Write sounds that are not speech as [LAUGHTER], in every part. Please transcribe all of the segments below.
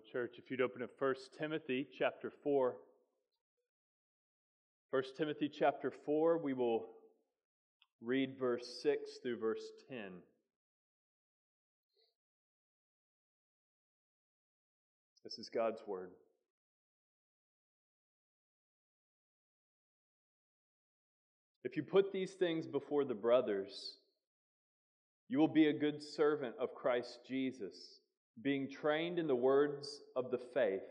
Church. If you'd open to 1 Timothy chapter 4. 1 Timothy chapter 4, we will read verse 6 through verse 10. This is God's word. If you put these things before the brothers, you will be a good servant of Christ Jesus, being trained in the words of the faith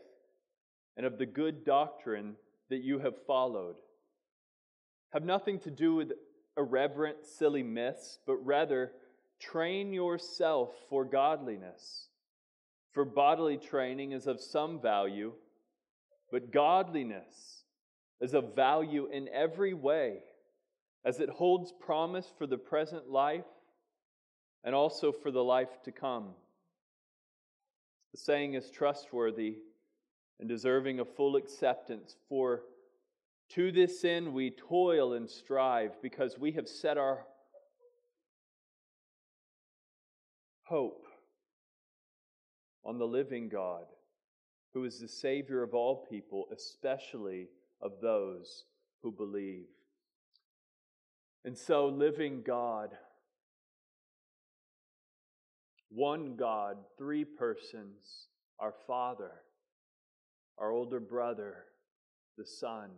and of the good doctrine that you have followed. Have nothing to do with irreverent, silly myths, but rather train yourself for godliness. For bodily training is of some value, but godliness is of value in every way, as it holds promise for the present life and also for the life to come. The saying is trustworthy and deserving of full acceptance, for to this end we toil and strive because we have set our hope on the living God, who is the Savior of all people, especially of those who believe. And so, living God, one God, three persons, our Father, our older brother, the Son,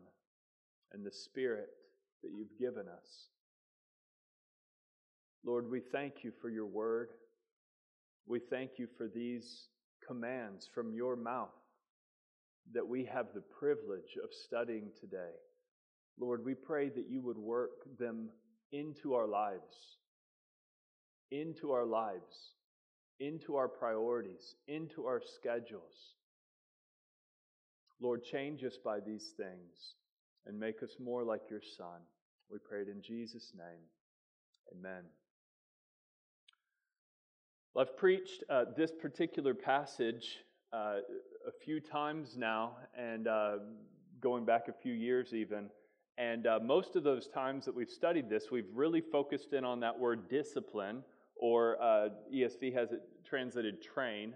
and the Spirit that you've given us. Lord, we thank you for your word. We thank you for these commands from your mouth that we have the privilege of studying today. Lord, we pray that you would work them into our lives, into our lives, into our priorities, into our schedules. Lord, change us by these things and make us more like your Son. We pray it in Jesus' name. Amen. Well, I've preached uh, this particular passage uh, a few times now, and uh, going back a few years even. And uh, most of those times that we've studied this, we've really focused in on that word discipline, or uh, ESV has it translated train.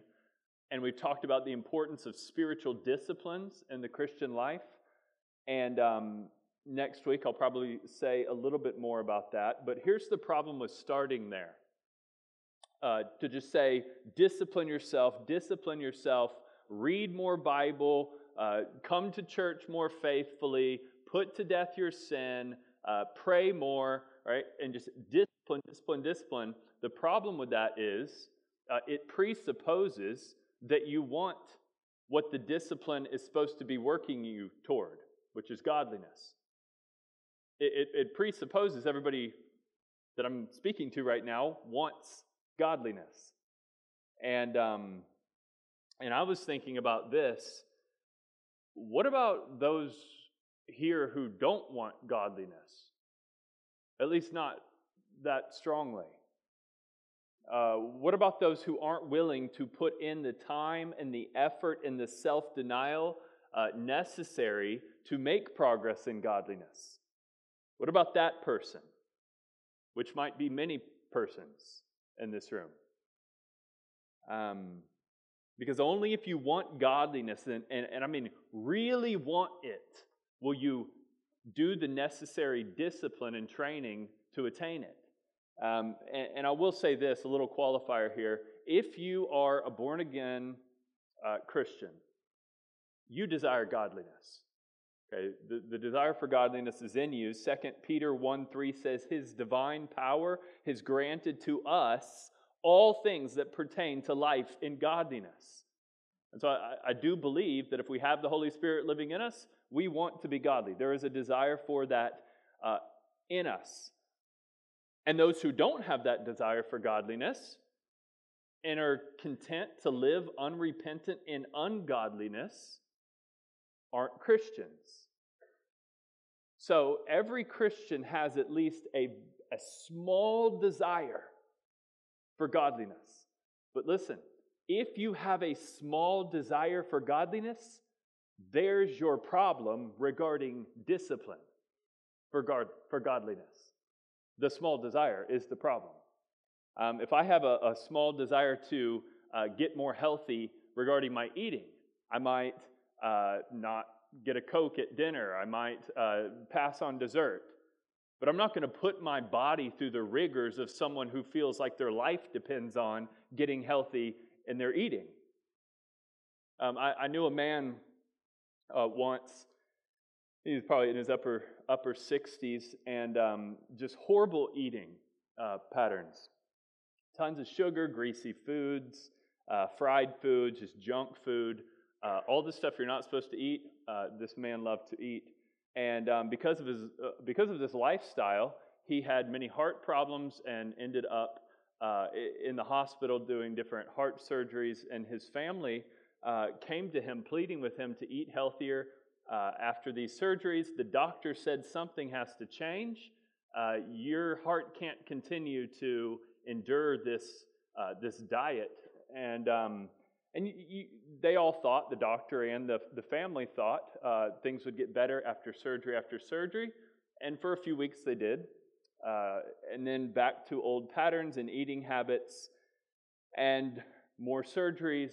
And we've talked about the importance of spiritual disciplines in the Christian life. And um, next week, I'll probably say a little bit more about that. But here's the problem with starting there uh, to just say, discipline yourself, discipline yourself, read more Bible, uh, come to church more faithfully, put to death your sin, uh, pray more, right? And just discipline, discipline, discipline. The problem with that is uh, it presupposes that you want what the discipline is supposed to be working you toward, which is godliness. It, it, it presupposes everybody that I'm speaking to right now wants godliness. And, um, and I was thinking about this. What about those here who don't want godliness? At least not that strongly. Uh, what about those who aren't willing to put in the time and the effort and the self denial uh, necessary to make progress in godliness? What about that person? Which might be many persons in this room. Um, because only if you want godliness, and, and, and I mean really want it, will you do the necessary discipline and training to attain it. Um, and, and, I will say this a little qualifier here. If you are a born again uh, Christian, you desire godliness. Okay, the, the desire for godliness is in you. 2 Peter 1 3 says, His divine power has granted to us all things that pertain to life in godliness. And so I, I do believe that if we have the Holy Spirit living in us, we want to be godly. There is a desire for that uh, in us. And those who don't have that desire for godliness and are content to live unrepentant in ungodliness aren't Christians. So every Christian has at least a, a small desire for godliness. But listen, if you have a small desire for godliness, there's your problem regarding discipline for, for godliness the small desire is the problem. Um, if I have a, a small desire to uh, get more healthy regarding my eating. I might uh, not get a Coke at dinner. I might uh, pass on dessert. But I'm not going to put my body through the rigors of someone who feels like their life depends on getting healthy in their eating. Um, I, I, knew a man uh, once. He was probably in his upper upper 60s, and um, just horrible eating uh, patterns. Tons of sugar, greasy foods, uh, fried foods, just junk food, uh, all the stuff you're not supposed to eat. Uh, this man loved to eat, and um, because of his uh, because of this lifestyle, he had many heart problems and ended up uh, in the hospital doing different heart surgeries. And his family uh, came to him pleading with him to eat healthier. Uh, after these surgeries, the doctor said something has to change. your heart can't continue to endure this this diet, and um, and you, you, they all thought, the doctor and the, the family thought, uh, things would get better after surgery after surgery. And for a few weeks they did. Uh, and then back to old patterns and eating habits and more surgeries.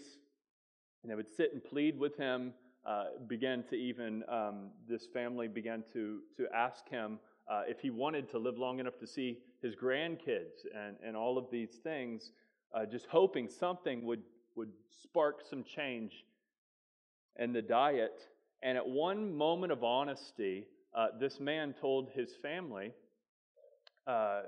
And they would sit and plead with him. Uh, began to even, um, this family began to, to ask him uh, if he wanted to live long enough to see his grandkids and, and all of these things, uh, just hoping something would would spark some change in the diet. And at one moment of honesty, uh, this man told his family, uh,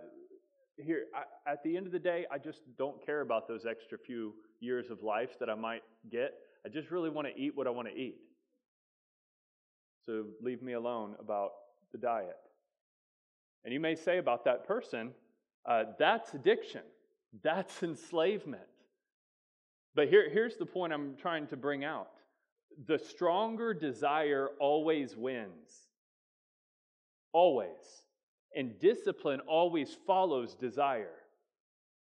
here, I, at the end of the day, I just don't care about those extra few years of life that I might get. I just really want to eat what I want to eat. So leave me alone about the diet. And you may say about that person, uh, that's addiction, that's enslavement. But here, here's the point I'm trying to bring out the stronger desire always wins. Always. And discipline always follows desire.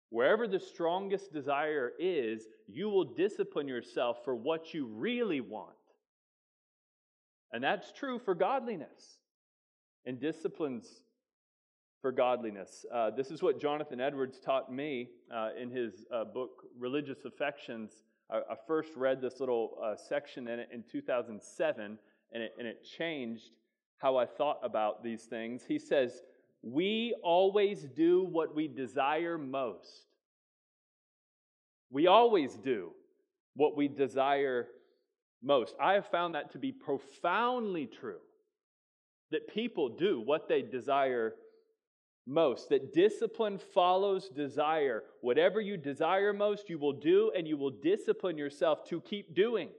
Wherever the strongest desire is, you will discipline yourself for what you really want. And that's true for godliness. And disciplines for godliness. Uh, this is what Jonathan Edwards taught me uh, in his uh, book, Religious Affections. I, I, first read this little uh, section in it in 2007, and it, and it changed how I thought about these things. He says, We always do what we desire most. We always do what we desire most. I have found that to be profoundly true. That people do what they desire most, that discipline follows desire. Whatever you desire most, you will do, and you will discipline yourself to keep doing.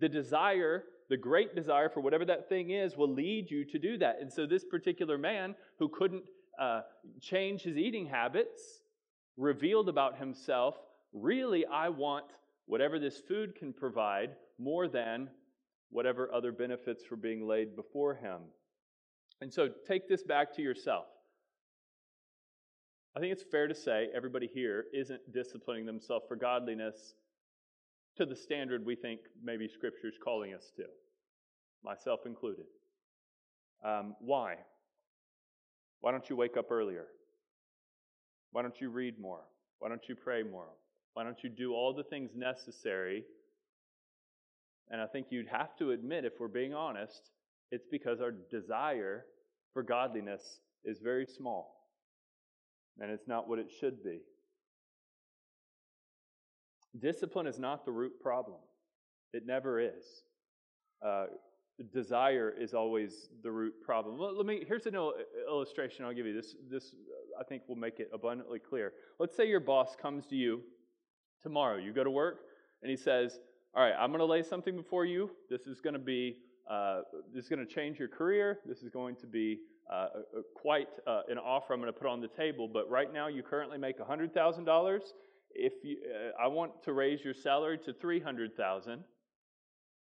The desire, the great desire for whatever that thing is, will lead you to do that. And so, this particular man who couldn't uh, change his eating habits revealed about himself really, I want whatever this food can provide more than whatever other benefits were being laid before him. And so, take this back to yourself. I think it's fair to say everybody here isn't disciplining themselves for godliness to the standard we think maybe Scripture is calling us to, myself included. Um, why? Why don't you wake up earlier? Why don't you read more? Why don't you pray more? Why don't you do all the things necessary? And I think you'd have to admit, if we're being honest, it's because our desire for godliness is very small and it's not what it should be. Discipline is not the root problem, it never is. Uh, desire is always the root problem. Let me here's an illustration I'll give you. This this I think will make it abundantly clear. Let's say your boss comes to you tomorrow. You go to work and he says, "All right, I'm going to lay something before you. This is going to be uh, this is going to change your career. This is going to be uh, quite uh, an offer I'm going to put on the table, but right now you currently make $100,000. If you, uh, I want to raise your salary to 300,000,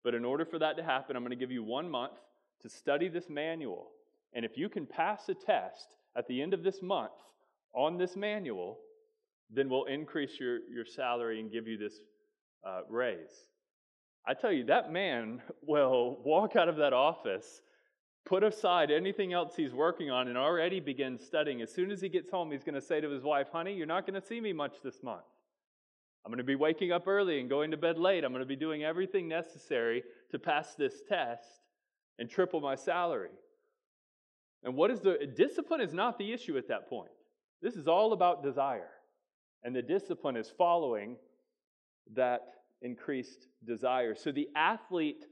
but in order for that to happen, I'm going to give you one month to study this manual. And if you can pass a test at the end of this month on this manual, then we'll increase your, your salary and give you this uh, raise. I tell you, that man [LAUGHS] will walk out of that office put aside anything else he's working on and already begin studying. As soon as he gets home, he's going to say to his wife, Honey, you're not going to see me much this month. I'm going to be waking up early and going to bed late. I'm going to be doing everything necessary to pass this test and triple my salary. And what is the discipline is not the issue at that point. This is all about desire. And the discipline is following that increased desire. So the athlete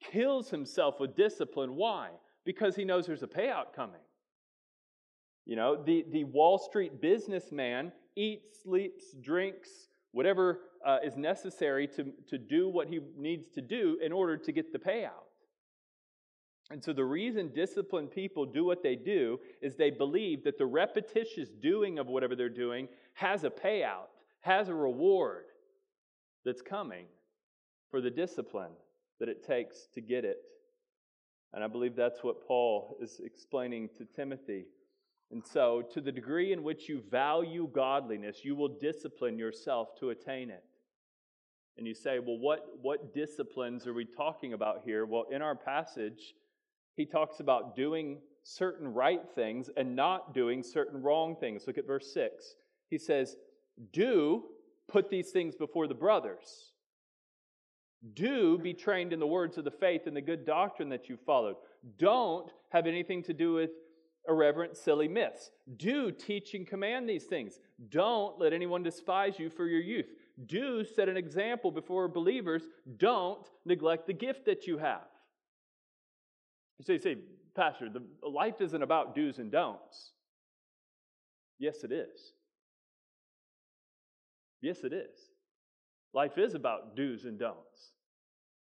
kills himself with discipline. Why? Because he knows there's a payout coming. You know, the, the Wall Street businessman eats, sleeps, drinks, whatever uh, is necessary to, to do what he needs to do in order to get the payout. And so, the reason disciplined people do what they do is they believe that the repetitious doing of whatever they're doing has a payout, has a reward that's coming for the discipline that it takes to get it. And I believe that's what Paul is explaining to Timothy. And so, to the degree in which you value godliness, you will discipline yourself to attain it. And you say, well, what, what disciplines are we talking about here? Well, in our passage, he talks about doing certain right things and not doing certain wrong things. Look at verse 6. He says, Do put these things before the brothers. Do be trained in the words of the faith and the good doctrine that you followed. Don't have anything to do with irreverent, silly myths. Do teach and command these things. Don't let anyone despise you for your youth. Do set an example before believers. Don't neglect the gift that you have. You say, say, Pastor, the life isn't about do's and don'ts. Yes, it is. Yes, it is. Life is about do's and don'ts.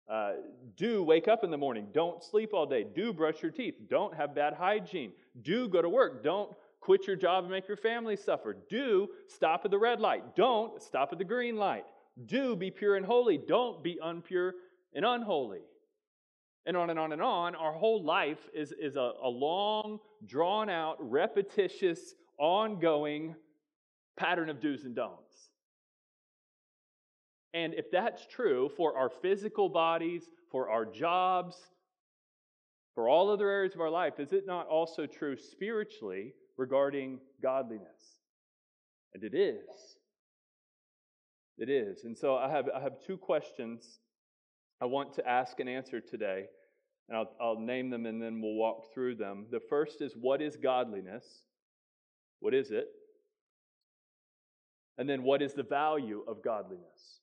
Uh, do wake up in the morning. Don't sleep all day. Do brush your teeth. Don't have bad hygiene. Do go to work. Don't quit your job and make your family suffer. Do stop at the red light. Don't stop at the green light. Do be pure and holy. Don't be unpure and unholy and on and on and on. Our whole life is, is a, a long, drawn out, repetitious, ongoing pattern of do's and don'ts. And if that's true for our physical bodies, for our jobs, for all other areas of our life, is it not also true spiritually regarding godliness? And it is. It is. And so I have, I have two questions I want to ask and answer today. And I'll, I'll name them and then we'll walk through them. The first is what is godliness? What is it? And then what is the value of godliness?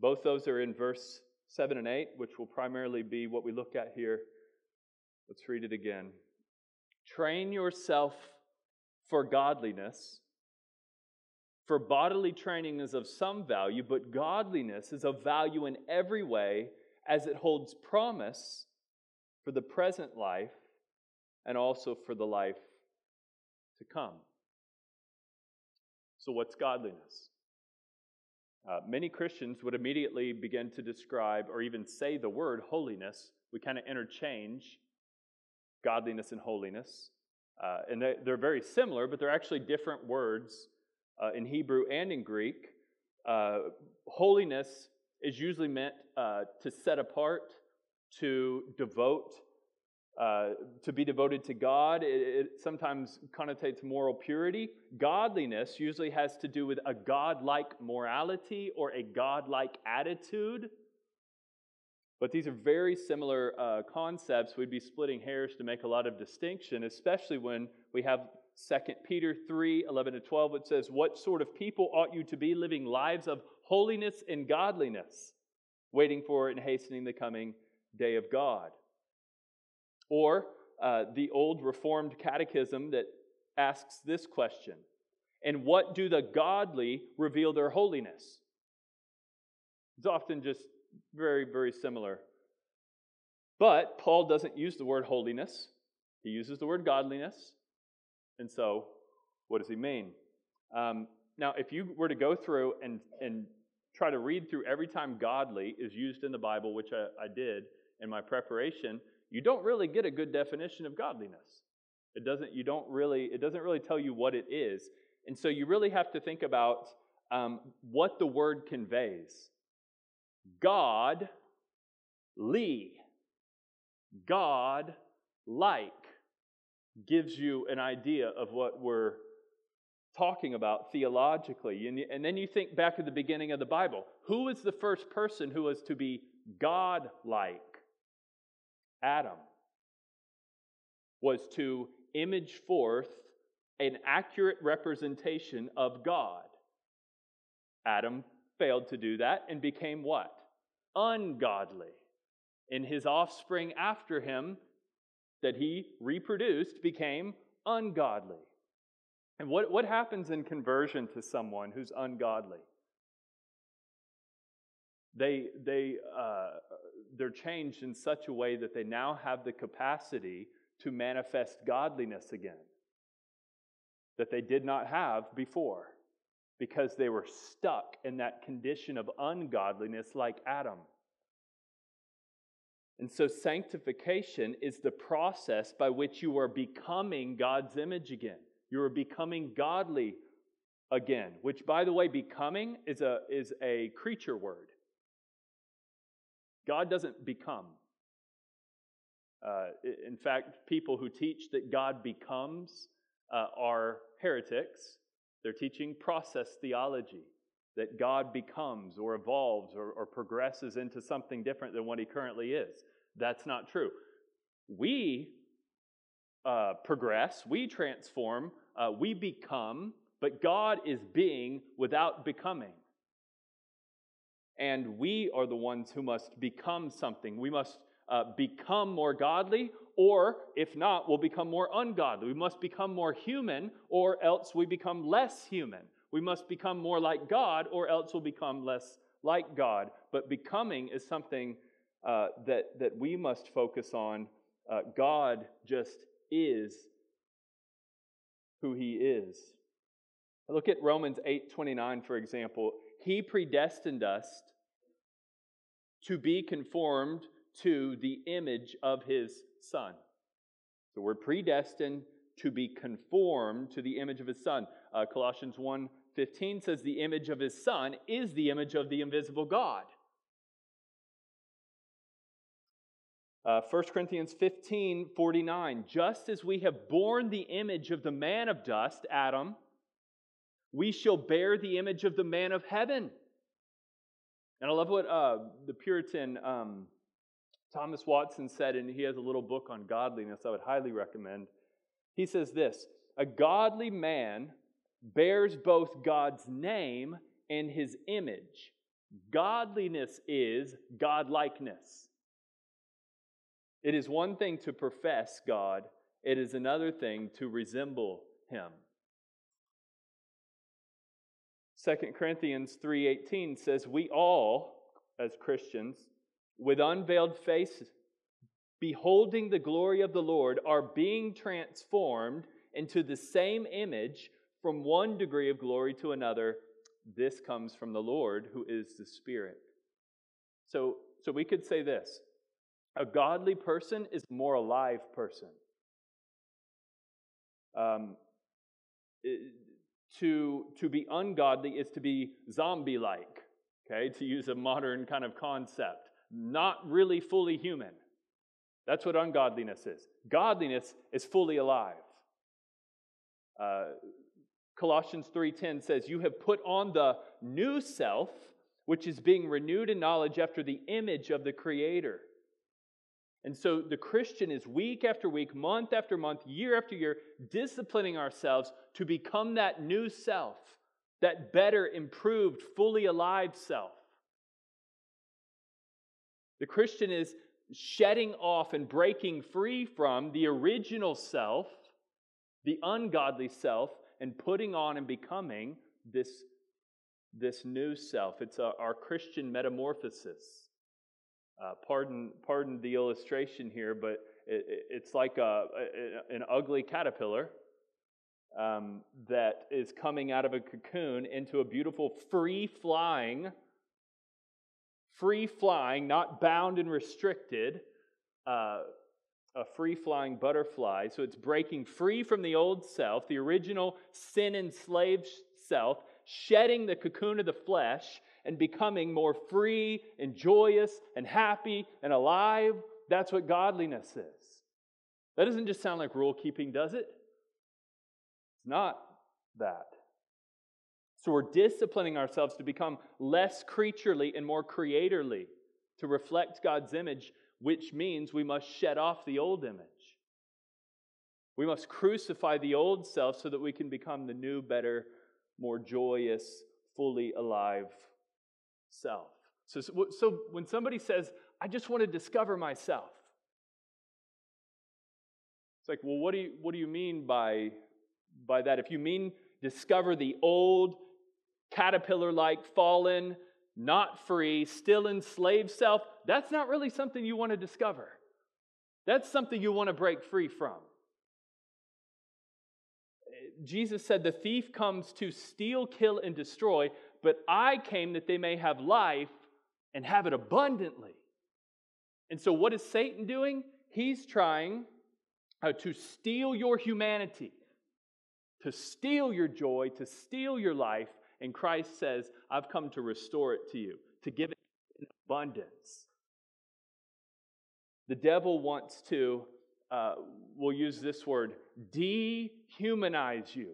Both those are in verse 7 and 8, which will primarily be what we look at here. Let's read it again. Train yourself for godliness. For bodily training is of some value, but godliness is of value in every way as it holds promise for the present life and also for the life to come. So, what's godliness? Uh, many Christians would immediately begin to describe or even say the word holiness. We kind of interchange godliness and holiness. Uh, and they, are very similar, but they're actually different words uh, in Hebrew and in Greek. Uh, holiness is usually meant uh, to set apart, to devote, uh, to be devoted to God. It, it, sometimes connotates moral purity. Godliness usually has to do with a godlike morality or a godlike attitude. But these are very similar uh, concepts. We'd be splitting hairs to make a lot of distinction, especially when we have 2 Peter 3 11 to 12, which says, What sort of people ought you to be living lives of holiness and godliness, waiting for and hastening the coming day of God? Or uh, the old Reformed Catechism that asks this question And what do the godly reveal their holiness? It's often just very, very similar. But Paul doesn't use the word holiness, he uses the word godliness. And so, what does he mean? Um, now, if you were to go through and, and try to read through every time godly is used in the Bible, which I, I did in my preparation, you don't really get a good definition of godliness. It doesn't, you don't really, it doesn't really tell you what it is. And so you really have to think about um, what the word conveys. God, Lee, God, like, gives you an idea of what we're talking about theologically. And, and then you think back at the beginning of the Bible. Who was the first person who was to be God like? Adam was to image forth an accurate representation of God. Adam failed to do that and became what? Ungodly. And his offspring after him that he reproduced became ungodly. And what, what happens in conversion to someone who's ungodly? They, they, uh, they're changed in such a way that they now have the capacity to manifest godliness again that they did not have before because they were stuck in that condition of ungodliness like Adam. And so, sanctification is the process by which you are becoming God's image again. You are becoming godly again, which, by the way, becoming is a, is a creature word. God doesn't become. Uh, in fact, people who teach that God becomes uh, are heretics. They're teaching process theology, that God becomes or evolves or, or progresses into something different than what he currently is. That's not true. We uh, progress, we transform, uh, we become, but God is being without becoming. And we are the ones who must become something. We must uh, become more godly, or if not, we'll become more ungodly. We must become more human, or else we become less human. We must become more like God, or else we'll become less like God. But becoming is something uh, that, that we must focus on. Uh, God just is who he is. Look at Romans 8:29 for example. He predestined us to be conformed to the image of his son. So we're predestined to be conformed to the image of his son. Uh, Colossians 1:15 says the image of his son is the image of the invisible God. Uh, 1 Corinthians 15 49, just as we have borne the image of the man of dust, Adam, we shall bear the image of the man of heaven. And I love what uh, the Puritan um, Thomas Watson said, and he has a little book on godliness I would highly recommend. He says this A godly man bears both God's name and his image. Godliness is godlikeness. It is one thing to profess God, it is another thing to resemble him. 2 Corinthians 3:18 says we all as Christians with unveiled face beholding the glory of the Lord are being transformed into the same image from one degree of glory to another. This comes from the Lord who is the spirit. So so we could say this. A godly person is a more alive person. Um, to, to be ungodly is to be zombie like, okay, to use a modern kind of concept, not really fully human. That's what ungodliness is. Godliness is fully alive. Uh, Colossians 3:10 says, "You have put on the new self, which is being renewed in knowledge after the image of the creator." And so the Christian is week after week, month after month, year after year, disciplining ourselves to become that new self, that better, improved, fully alive self. The Christian is shedding off and breaking free from the original self, the ungodly self, and putting on and becoming this, this new self. It's a, our Christian metamorphosis. Uh, pardon, pardon the illustration here, but it, it's like a, a, an ugly caterpillar um, that is coming out of a cocoon into a beautiful free flying, free flying, not bound and restricted, uh, a free flying butterfly. So it's breaking free from the old self, the original sin enslaved self, shedding the cocoon of the flesh and becoming more free and joyous and happy and alive. That's what godliness is. That doesn't just sound like rule keeping, does it? It's not that. So we're disciplining ourselves to become less creaturely and more creatorly, to reflect God's image, which means we must shed off the old image. We must crucify the old self so that we can become the new, better, more joyous, fully alive self. So, so when somebody says, I just want to discover myself, it's like, well, what do you, what do you mean by, by that? If you mean discover the old, caterpillar like, fallen, not free, still enslaved self, that's not really something you want to discover. That's something you want to break free from. Eh, Jesus said, The thief comes to steal, kill, and destroy, but I came that they may have life and have it abundantly. And so, what is Satan doing? He's trying uh, to steal your humanity, to steal your joy, to steal your life. And Christ says, I've come to restore it to you, to give it in abundance. The devil wants to, uh, we'll use this word, dehumanize you.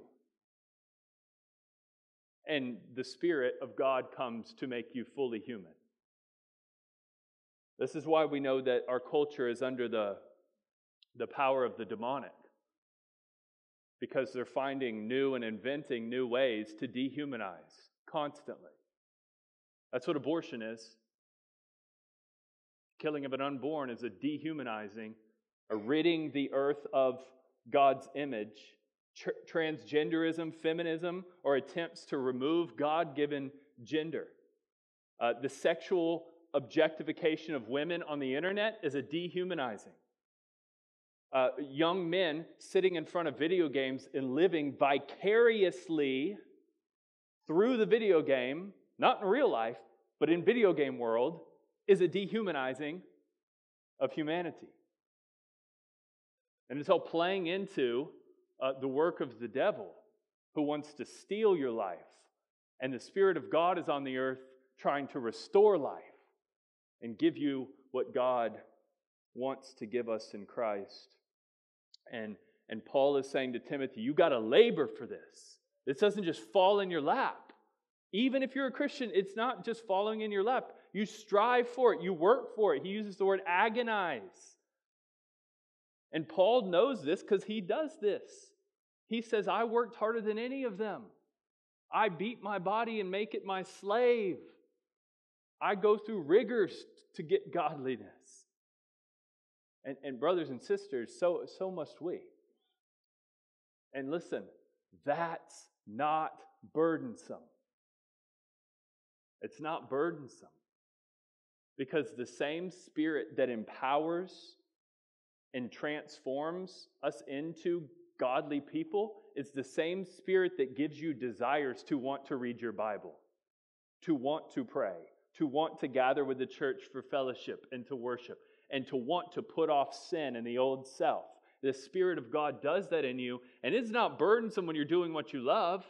And the Spirit of God comes to make you fully human. This is why we know that our culture is under the the power of the demonic because they're finding new and inventing new ways to dehumanize constantly. That's what abortion is. Killing of an unborn is a dehumanizing, a ridding the earth of God's image. Tr- transgenderism, feminism, or attempts to remove God given gender. Uh, the sexual objectification of women on the internet is a dehumanizing uh, young men sitting in front of video games and living vicariously through the video game, not in real life, but in video game world, is a dehumanizing of humanity. And it's all playing into uh, the work of the devil who wants to steal your life. And the Spirit of God is on the earth trying to restore life and give you what God wants to give us in Christ. And, and Paul is saying to Timothy, you got to labor for this. This doesn't just fall in your lap. Even if you're a Christian, it's not just falling in your lap. You strive for it, you work for it. He uses the word agonize. And Paul knows this because he does this. He says, I worked harder than any of them. I beat my body and make it my slave. I go through rigors to get godliness. And, and brothers and sisters, so, so must we. And listen, that's not burdensome. It's not burdensome. Because the same spirit that empowers and transforms us into godly people is the same spirit that gives you desires to want to read your Bible, to want to pray, to want to gather with the church for fellowship and to worship and to want to put off sin and the old self. The Spirit of God does that in you, and it's not burdensome when you're doing what you love.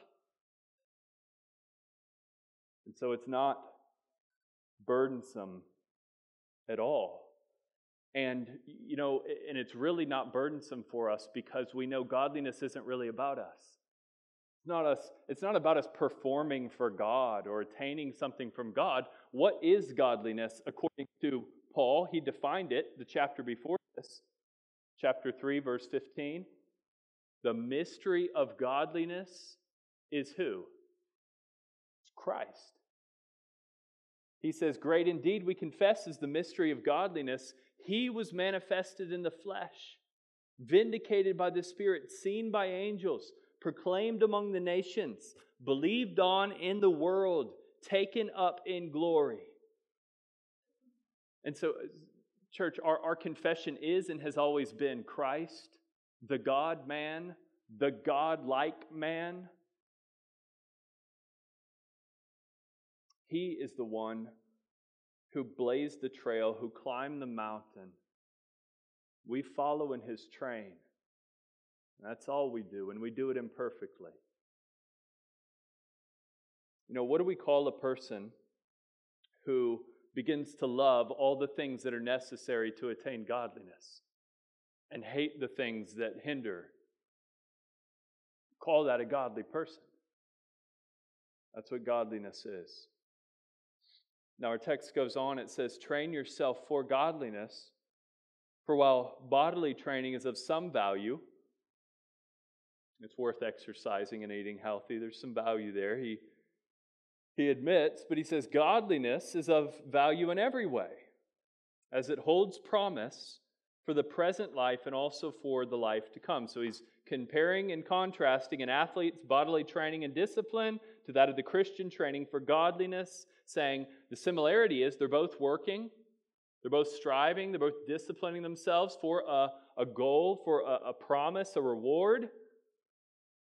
And so it's not burdensome at all. And, you know, and it's really not burdensome for us because we know godliness isn't really about us. It's not, us, it's not about us performing for God or attaining something from God. What is godliness according to Paul, he defined it the chapter before this, chapter 3, verse 15. The mystery of godliness is who? It's Christ. He says, Great indeed, we confess, is the mystery of godliness. He was manifested in the flesh, vindicated by the Spirit, seen by angels, proclaimed among the nations, believed on in the world, taken up in glory. And so, church, our, our confession is and has always been Christ, the God man, the God like man. He is the one who blazed the trail, who climbed the mountain. We follow in his train. That's all we do, and we do it imperfectly. You know, what do we call a person who begins to love all the things that are necessary to attain godliness and hate the things that hinder. Call that a godly person. That's what godliness is. Now, our text goes on, it says, Train yourself for godliness, for while bodily training is of some value, it's worth exercising and eating healthy. There's some value there. He, he admits, but he says, Godliness is of value in every way, as it holds promise for the present life and also for the life to come. So he's comparing and contrasting an athlete's bodily training and discipline to that of the Christian training for godliness, saying the similarity is they're both working, they're both striving, they're both disciplining themselves for a, a goal, for a, a promise, a reward.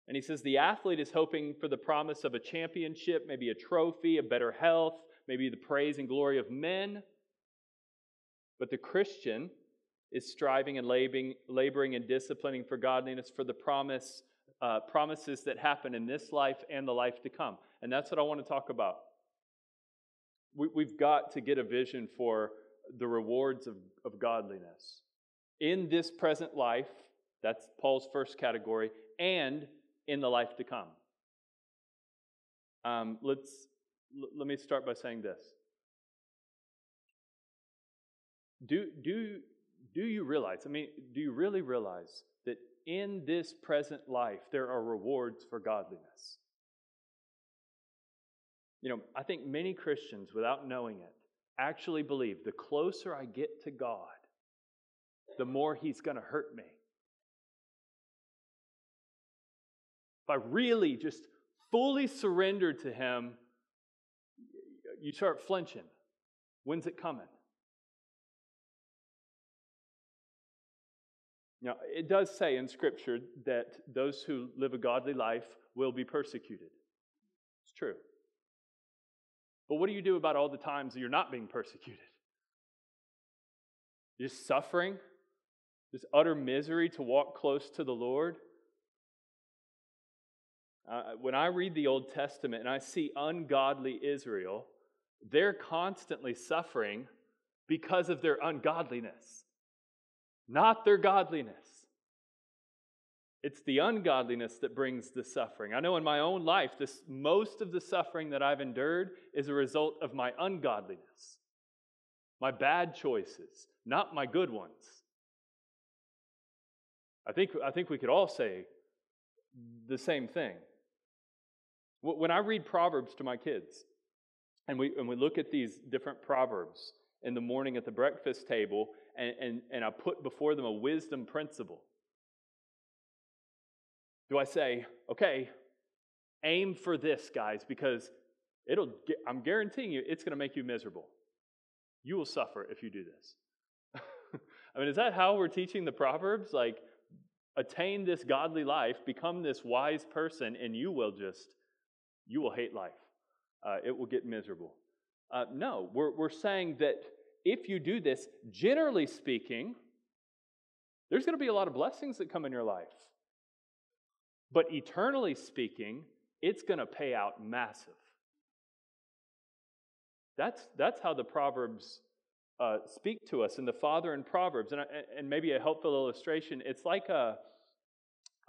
And he says the athlete is hoping for the promise of a championship, maybe a trophy, a better health, maybe the praise and glory of men. But the Christian is striving and laboring, laboring and disciplining for godliness for the promise, uh, promises that happen in this life and the life to come. And that's what I want to talk about. We, we've got to get a vision for the rewards of, of godliness in this present life. That's Paul's first category, and in the life to come. Um, let's l- let me start by saying this. Do, do do you realize, I mean, do you really realize that in this present life there are rewards for godliness? You know, I think many Christians, without knowing it, actually believe the closer I get to God, the more He's going to hurt me. If I really just fully surrender to Him, you start flinching. When's it coming? Now, it does say in Scripture that those who live a godly life will be persecuted. It's true. But what do you do about all the times that you're not being persecuted? Just suffering, this utter misery to walk close to the Lord. Uh, when I read the Old Testament and I see ungodly Israel, they're constantly suffering because of their ungodliness not their godliness. It's the ungodliness that brings the suffering. I know in my own life, this, most of the suffering that I've endured is a result of my ungodliness, my bad choices, not my good ones. I think, I think we could all say the same thing. When I read Proverbs to my kids, and we, and we look at these different Proverbs in the morning at the breakfast table, and, and, and I put before them a wisdom principle? Do I say, okay, aim for this, guys, because it'll get, I'm guaranteeing you it's going to make you miserable. You will suffer if you do this. [LAUGHS] I mean, is that how we're teaching the Proverbs? Like, attain this godly life, become this wise person, and you will just, you will hate life. Uh, it will get miserable. Uh, no, we're, we're saying that if you do this, generally speaking, there's going to be a lot of blessings that come in your life. But eternally speaking, it's going to pay out massive. That's, that's how the Proverbs uh, speak to us. And the Father in Proverbs, and, and maybe a helpful illustration, it's like a,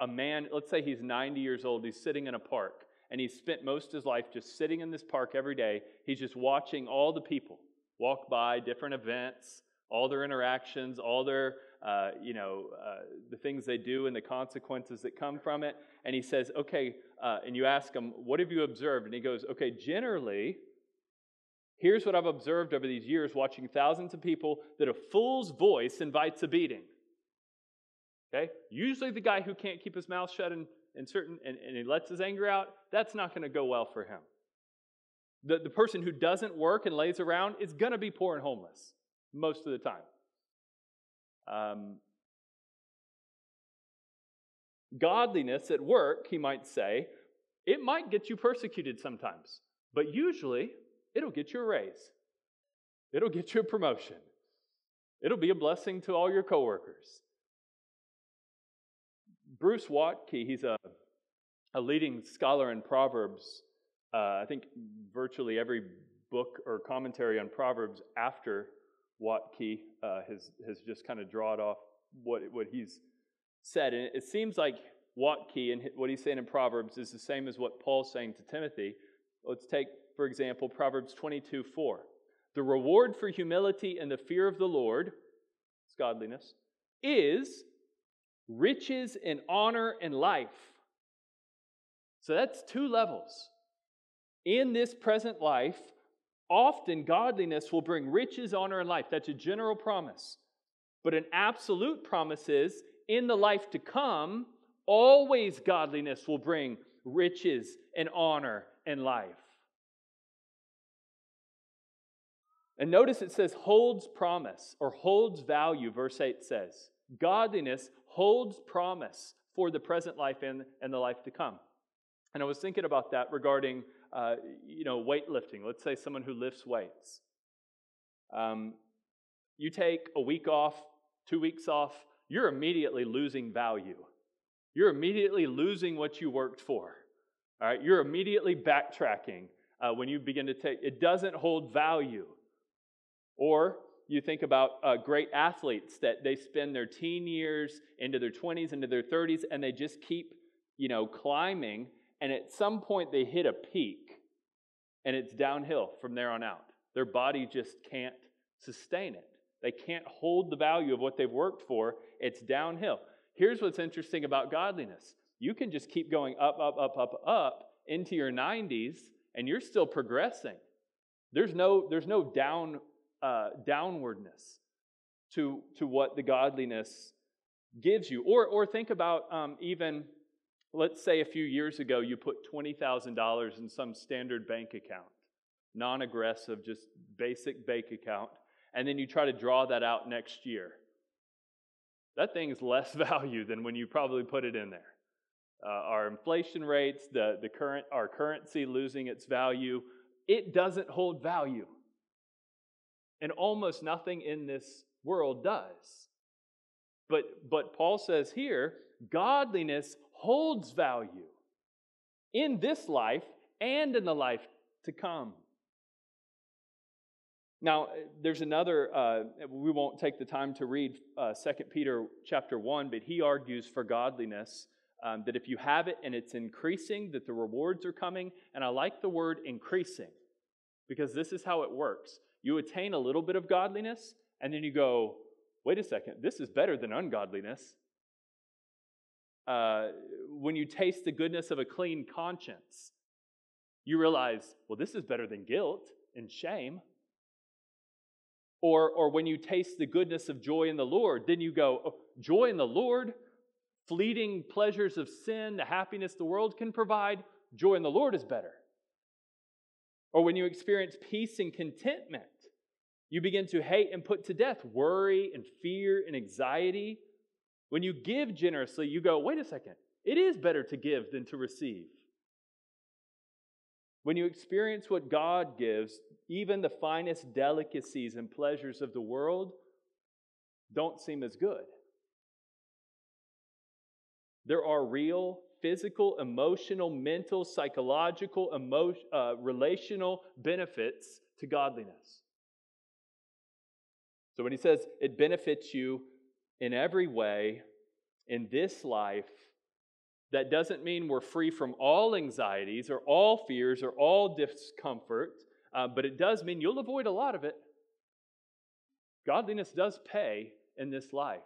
a man, let's say he's 90 years old, he's sitting in a park, and he's spent most of his life just sitting in this park every day. He's just watching all the people walk by different events, all their interactions, all their, uh, you know, uh, the things they do and the consequences that come from it. And he says, okay, uh, and you ask him, what have you observed? And he goes, okay, generally, here's what I've observed over these years watching thousands of people that a fool's voice invites a beating. Okay? Usually the guy who can't keep his mouth shut and, in certain, and, and he lets his anger out, that's not going to go well for him. The, the person who doesn't work and lays around is going to be poor and homeless most of the time. Um, godliness at work, he might say, it might get you persecuted sometimes, but usually it'll get you a raise. It'll get you a promotion. It'll be a blessing to all your coworkers. Bruce Waltke, he's a, a leading scholar in Proverbs, uh, I think virtually every book or commentary on Proverbs after Waltke uh, has, has just kind of drawn off what, what he's said. And it seems like Waltke and what he's saying in Proverbs is the same as what Paul's saying to Timothy. Let's take, for example, Proverbs 22 4. The reward for humility and the fear of the Lord, it's godliness, is riches and honor and life. So that's two levels. In this present life, often godliness will bring riches, honor, and life. That's a general promise. But an absolute promise is in the life to come, always godliness will bring riches and honor and life. And notice it says holds promise or holds value, verse 8 says. Godliness holds promise for the present life and, and the life to come. And I was thinking about that regarding, uh, you know, weightlifting. Let's say someone who lifts weights. Um, you take a week off, two weeks off, you're immediately losing value. You're immediately losing what you worked for. All right, you're immediately backtracking uh, when you begin to take. It doesn't hold value. Or you think about uh, great athletes that they spend their teen years into their 20s, into their 30s, and they just keep, you know, climbing. And at some point, they hit a peak, and it's downhill from there on out. Their body just can't sustain it. They can't hold the value of what they've worked for. It's downhill. Here's what's interesting about godliness you can just keep going up, up, up, up, up into your 90s, and you're still progressing. There's no, there's no down uh, downwardness to, to what the godliness gives you. Or, or think about um, even, let's say a few years ago, you put $20,000 in some standard bank account, non aggressive, just basic bank account, and then you try to draw that out next year. That thing's less [LAUGHS] value than when you probably put it in there. Uh, our inflation rates, the, the current, our currency losing its value, it doesn't hold value. And almost nothing in this world does. But, but Paul says here godliness holds value in this life and in the life to come. Now, there's another, uh, we won't take the time to read uh, 2 Peter chapter 1, but he argues for godliness um, that if you have it and it's increasing, that the rewards are coming. And I like the word increasing because this is how it works. You attain a little bit of godliness, and then you go, wait a second, this is better than ungodliness. Uh, when you taste the goodness of a clean conscience, you realize, well, this is better than guilt and shame. Or, or when you taste the goodness of joy in the Lord, then you go, oh, joy in the Lord, fleeting pleasures of sin, the happiness the world can provide, joy in the Lord is better. Or when you experience peace and contentment, you begin to hate and put to death worry and fear and anxiety. When you give generously, you go, wait a second, it is better to give than to receive. When you experience what God gives, even the finest delicacies and pleasures of the world don't seem as good. There are real physical, emotional, mental, psychological, emo- uh, relational benefits to godliness. So when he says it benefits you in every way in this life, that doesn't mean we're free from all anxieties or all fears or all discomfort, uh, but it does mean you'll avoid a lot of it. Godliness does pay in this life.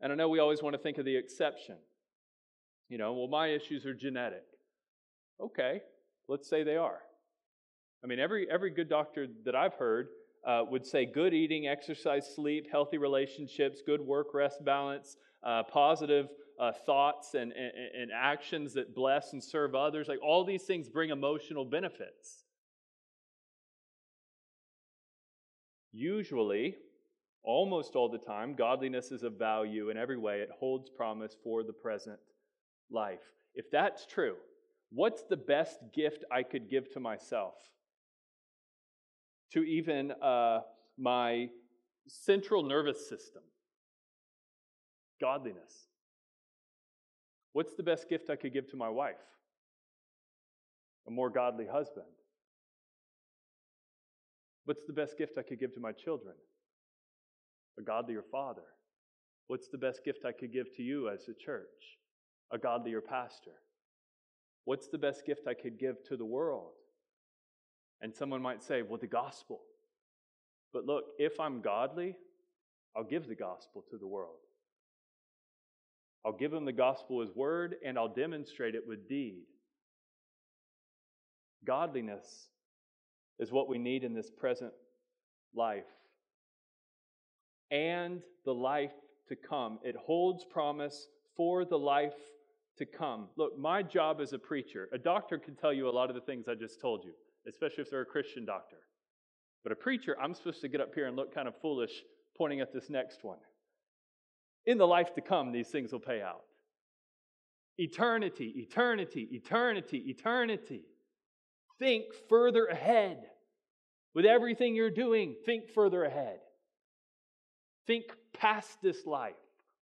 And I know we always want to think of the exception. You know, well, my issues are genetic. Okay, let's say they are. I mean, every, every good doctor that I've heard uh, would say good eating, exercise, sleep, healthy relationships, good work, rest, balance, uh, positive uh, thoughts and, and, and actions that bless and serve others. Like all these things bring emotional benefits. Usually, almost all the time, godliness is of value in every way. It holds promise for the present life. If that's true, what's the best gift I could give to myself? To even uh, my central nervous system? Godliness. What's the best gift I could give to my wife? A more godly husband. What's the best gift I could give to my children? a godlier father? What's the best gift I could give to you as a church? A godlier pastor? What's the best gift I could give to the world? And someone might say, Well, the gospel. But look, if I'm godly, I'll give the gospel to the world. I'll give them the gospel as word, and I'll demonstrate it with deed. Godliness is what we need in this present life and the life to come. It holds promise for the life to come. Look, my job as a preacher, a doctor can tell you a lot of the things I just told you, especially if they're a Christian doctor. But a preacher, I'm supposed to get up here and look kind of foolish pointing at this next one. In the life to come, these things will pay out. Eternity, eternity, eternity, eternity. Think further ahead. With everything you're doing, think further ahead. Think past this life.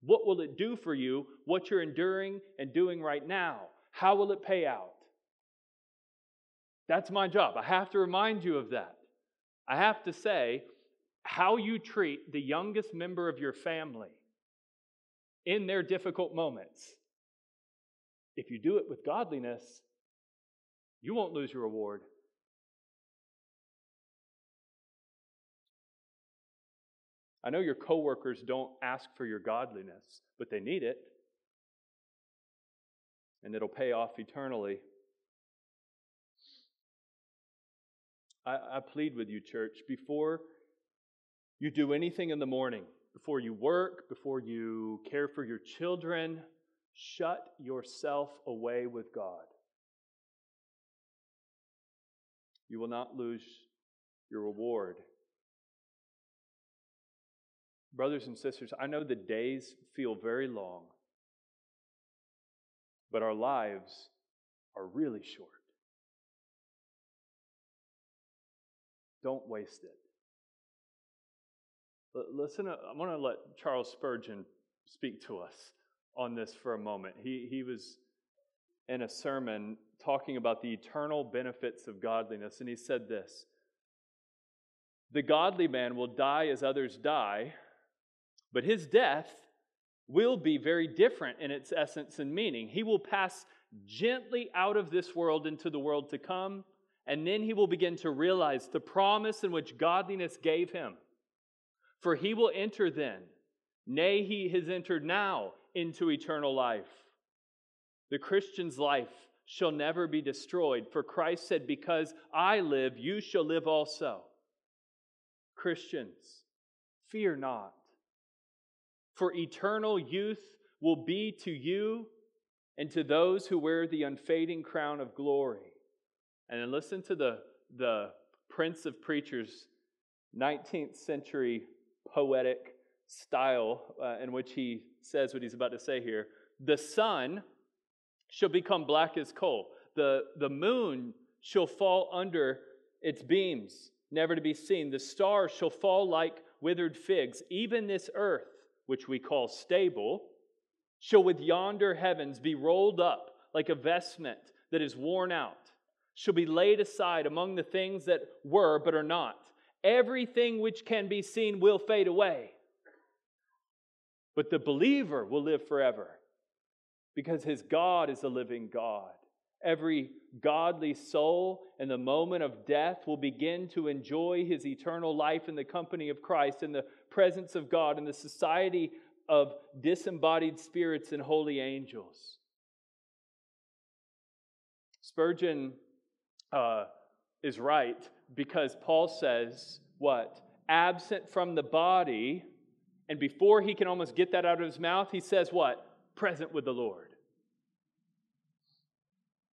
What will it do for you? What you're enduring and doing right now? How will it pay out? That's my job. I have to remind you of that. I have to say, how you treat the youngest member of your family in their difficult moments, if you do it with godliness, you won't lose your reward. I know your coworkers don't ask for your godliness, but they need it. And it'll pay off eternally. I, I, plead with you, church, before you do anything in the morning, before you work, before you care for your children, shut yourself away with God. You will not lose your reward. Brothers and sisters, I know the days feel very long, but our lives are really short. Don't waste it. Listen, I want to let Charles Spurgeon speak to us on this for a moment. He, he was in a sermon talking about the eternal benefits of godliness, and he said this The godly man will die as others die but his death will be very different in its essence and meaning. He will pass gently out of this world into the world to come, and then he will begin to realize the promise in which godliness gave him. For he will enter then, nay, he has entered now into eternal life. The Christian's life shall never be destroyed, for Christ said, Because I live, you shall live also. Christians, fear not for eternal youth will be to you and to those who wear the unfading crown of glory. And then listen to the, the Prince of Preachers, 19th century poetic style uh, in which he says what he's about to say here. The sun shall become black as coal, the, the moon shall fall under its beams, never to be seen. The stars shall fall like withered figs. Even this earth which we call stable, shall with yonder heavens be rolled up like a vestment that is worn out, shall be laid aside among the things that were but are not. Everything which can be seen will fade away. But the believer will live forever because his God is a living God. Every godly soul in the moment of death will begin to enjoy his eternal life in the company of Christ, in the presence of God, in the society of disembodied spirits and holy angels. Spurgeon uh, is right because Paul says, what? Absent from the body, and before he can almost get that out of his mouth, he says, what? Present with the Lord.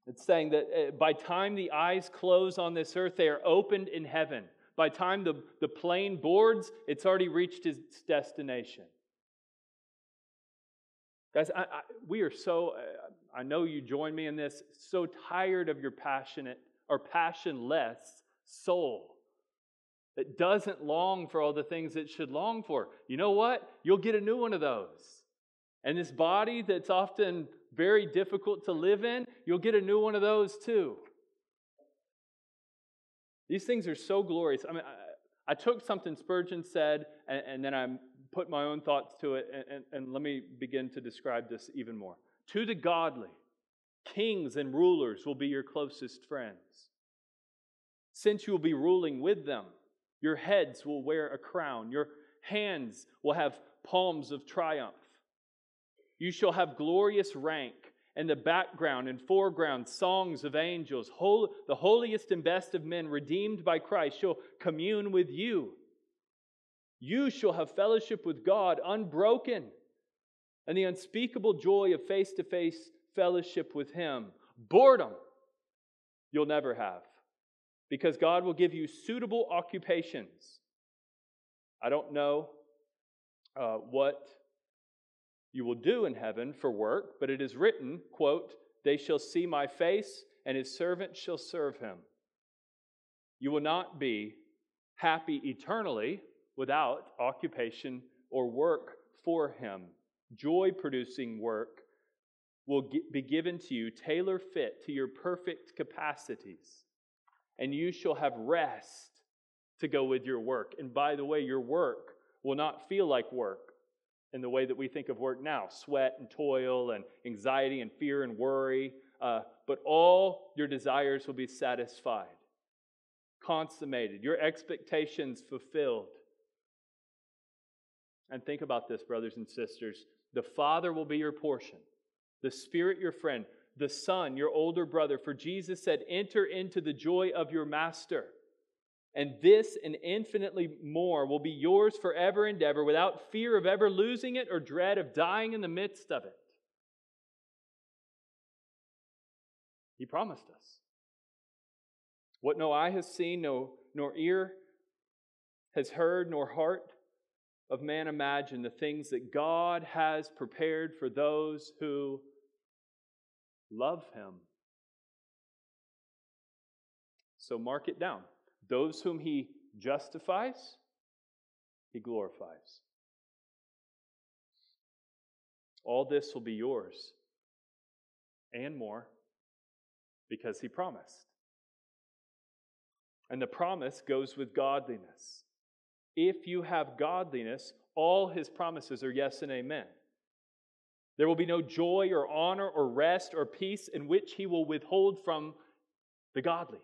It's saying that uh, by time the eyes close on this earth, they are opened in heaven. By time the, the plane boards, it's already reached its destination. Guys, I, I, we are so, uh, I know you join me in this, so tired of your passionate or passionless soul that doesn't long for all the things it should long for. You know what? You'll get a new one of those. And this body that's often very difficult to live in, you'll get a new one of those too. These things are so glorious. I mean, I, I took something Spurgeon said, and, and, then I put my own thoughts to it, and, and, and let me begin to describe this even more. To the godly, Kings and rulers will be your closest friends. Since you will be ruling with them, your heads will wear a crown, your hands will have palms of triumph. You shall have glorious rank, and the background and foreground songs of angels. the holiest and best of men, redeemed by Christ, shall commune with you. You shall have fellowship with God unbroken, and the unspeakable joy of face to face fellowship with Him. Boredom you'll never have because God will give you suitable occupations. I don't know uh, what you will do in heaven for work, but it is written, quote, they shall see my face, and his servant shall serve him. You will not be happy eternally without occupation or work for him. Joy producing work will be given to you, tailor fit to your perfect capacities, and you shall have rest to go with your work. And by the way, your work will not feel like work in the way that we think of work now sweat and toil and anxiety and fear and worry. Uh, but all your desires will be satisfied, consummated, your expectations fulfilled. And think about this, brothers and sisters. The Father will be your portion the Spirit your friend, the Son your older brother. For Jesus said, Enter into the joy of your master. And this and infinitely more will be yours forever and ever without fear of ever losing it or dread of dying in the midst of it. He promised us. What no eye has seen, no, nor ear has heard, nor heart of man imagined, the things that God has prepared for those who love him. So mark it down. Those whom he justifies, he glorifies. All this will be yours and more because he promised. And the promise goes with godliness. If you have godliness, all his promises are yes and amen. There will be no joy or honor or rest or peace in which he will withhold from the godly.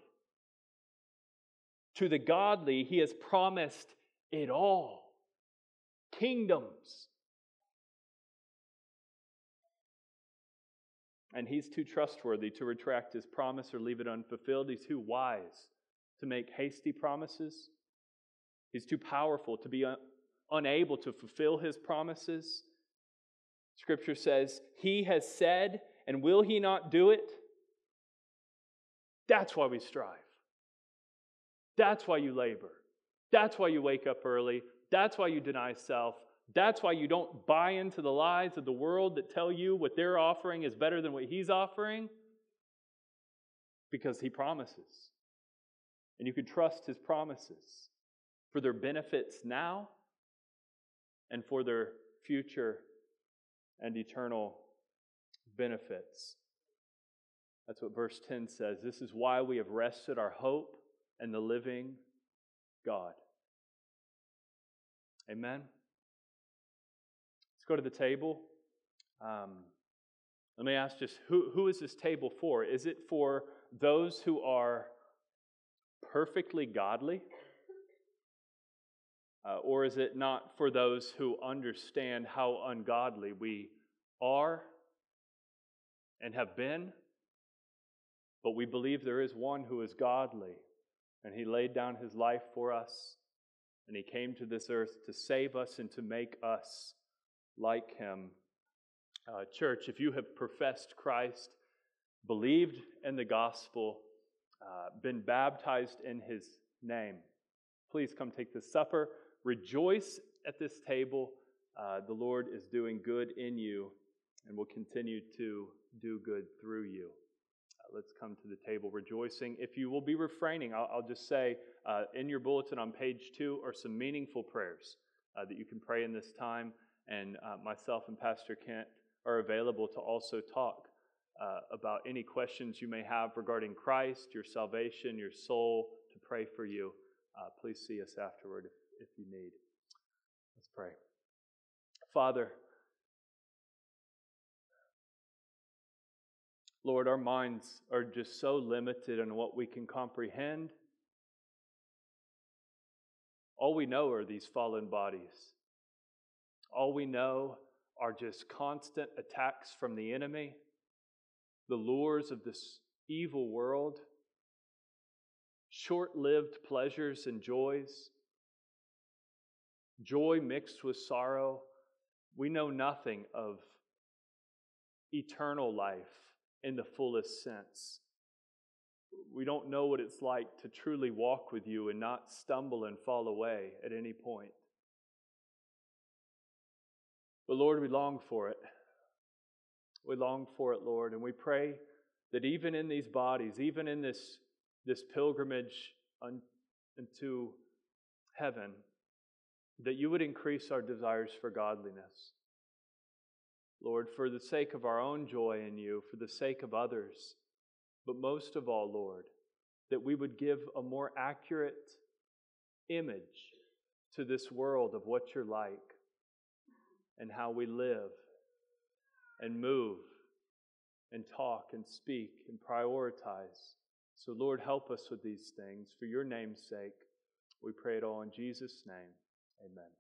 To the godly, he has promised it all kingdoms. And he's too trustworthy to retract his promise or leave it unfulfilled. He's too wise to make hasty promises. He's too powerful to be un- unable to fulfill his promises. Scripture says, He has said, and will He not do it? That's why we strive. That's why you labor. That's why you wake up early. That's why you deny self. That's why you don't buy into the lies of the world that tell you what they're offering is better than what He's offering. Because He promises. And you can trust His promises for their benefits now and for their future and eternal benefits. That's what verse 10 says. This is why we have rested our hope in the living God. Amen. Let's go to the table. Um, let me ask just who, who is this table for? Is it for those who are perfectly godly? Uh, or is it not for those who understand how ungodly we are and have been? But we believe there is one who is godly, and he laid down his life for us, and he came to this earth to save us and to make us like him. Uh, church, if you have professed Christ, believed in the gospel, uh, been baptized in his name, please come take the supper. Rejoice at this table. Uh, the Lord is doing good in you and will continue to do good through you. Uh, let's come to the table rejoicing. If you will be refraining, I'll, I'll just say uh, in your bulletin on page two are some meaningful prayers uh, that you can pray in this time. And uh, myself and Pastor Kent are available to also talk uh, about any questions you may have regarding Christ, your salvation, your soul, to pray for you. please see us afterward if you need. Let's pray. Father, Lord, our minds are just so limited in what we can comprehend. All we know are these fallen bodies. All we know are just constant attacks from the enemy, the lures of this evil world, short lived pleasures and joys, joy mixed with sorrow. We know nothing of eternal life in the fullest sense. We don't know what it's like to truly walk with you and not stumble and fall away at any point. But Lord, we long for it. We long for it, Lord, and we pray that even in these bodies, even in this, this pilgrimage unto heaven, that you would increase our desires for godliness. Lord, for the sake of our own joy in you, for the sake of others, but most of all, Lord, that we would give a more accurate image to this world of what you're like and how we live and move and talk and speak and prioritize. So, Lord, help us with these things. For your name's sake, we pray it all in Jesus' name. Amen.